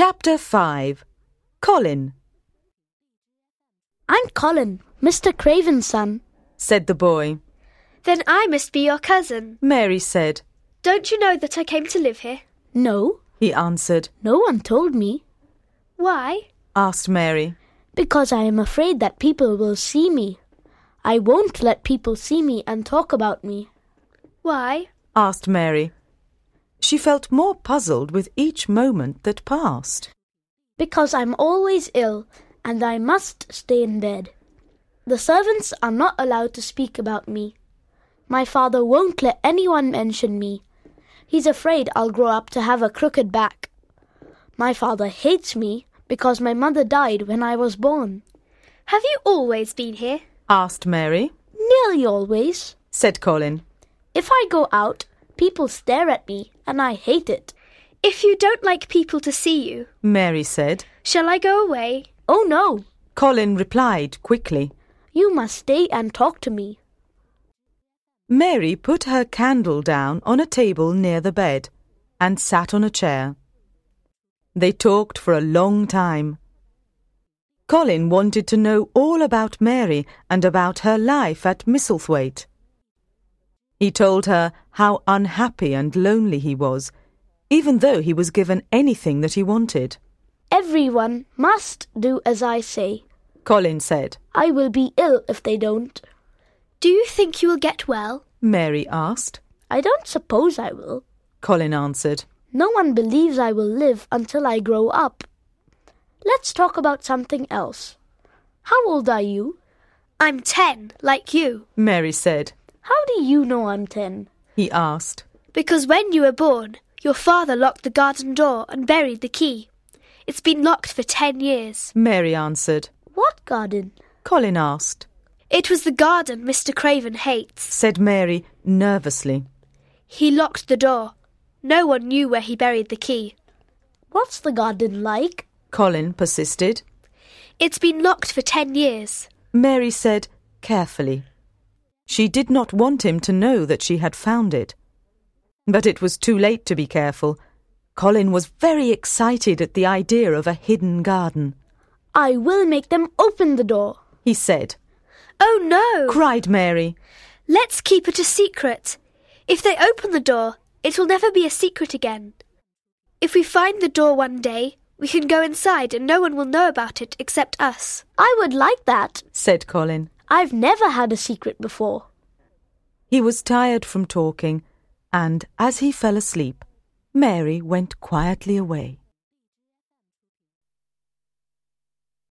Chapter 5 Colin, I'm Colin, Mr. Craven's son. said the boy. Then I must be your cousin. Mary said. Don't you know that I came to live here? No, He answered. no one told me. Why? Asked Mary. Because I am afraid that people will see me. I won't let people see me and talk about me. Why? Asked Mary. She felt more puzzled with each moment that passed. Because I'm always ill and I must stay in bed. The servants are not allowed to speak about me. My father won't let anyone mention me. He's afraid I'll grow up to have a crooked back. My father hates me because my mother died when I was born. Have you always been here? Asked Mary. Nearly always. Said Colin. If I go out, people stare at me and I hate it. If you don't like people to see you, Mary said. shall I go away? Oh no, Colin replied quickly. you must stay and talk to me. Mary put her candle down on a table near the bed and sat on a chair. They talked for a long time. Colin wanted to know all about Mary and about her life at Misselthwaite. He told her how unhappy and lonely he was, even though he was given anything that he wanted. Everyone must do as I say. Colin said. I will be ill if they don't. Do you think you will get well? Mary asked. I don't suppose I will. Colin answered. No one believes I will live until I grow up. Let's talk about something else. How old are you? I'm ten, like you. Mary said. How do you know I'm ten? He asked. Because when you were born, your father locked the garden door and buried the key. It's been locked for ten years. Mary answered. What garden? Colin asked. It was the garden Mr. Craven hates. Said Mary nervously. He locked the door. No one knew where he buried the key. What's the garden like? Colin persisted. It's been locked for ten years. Mary said carefully. She did not want him to know that she had found it. But it was too late to be careful. Colin was very excited at the idea of a hidden garden. I will make them open the door. He said. Oh no! Cried Mary. Let's keep it a secret. If they open the door, it will never be a secret again. If we find the door one day, we can go inside and no one will know about it except us. I would like that. Said Colin. I've never had a secret before. He was tired from talking, and as he fell asleep, Mary went quietly away.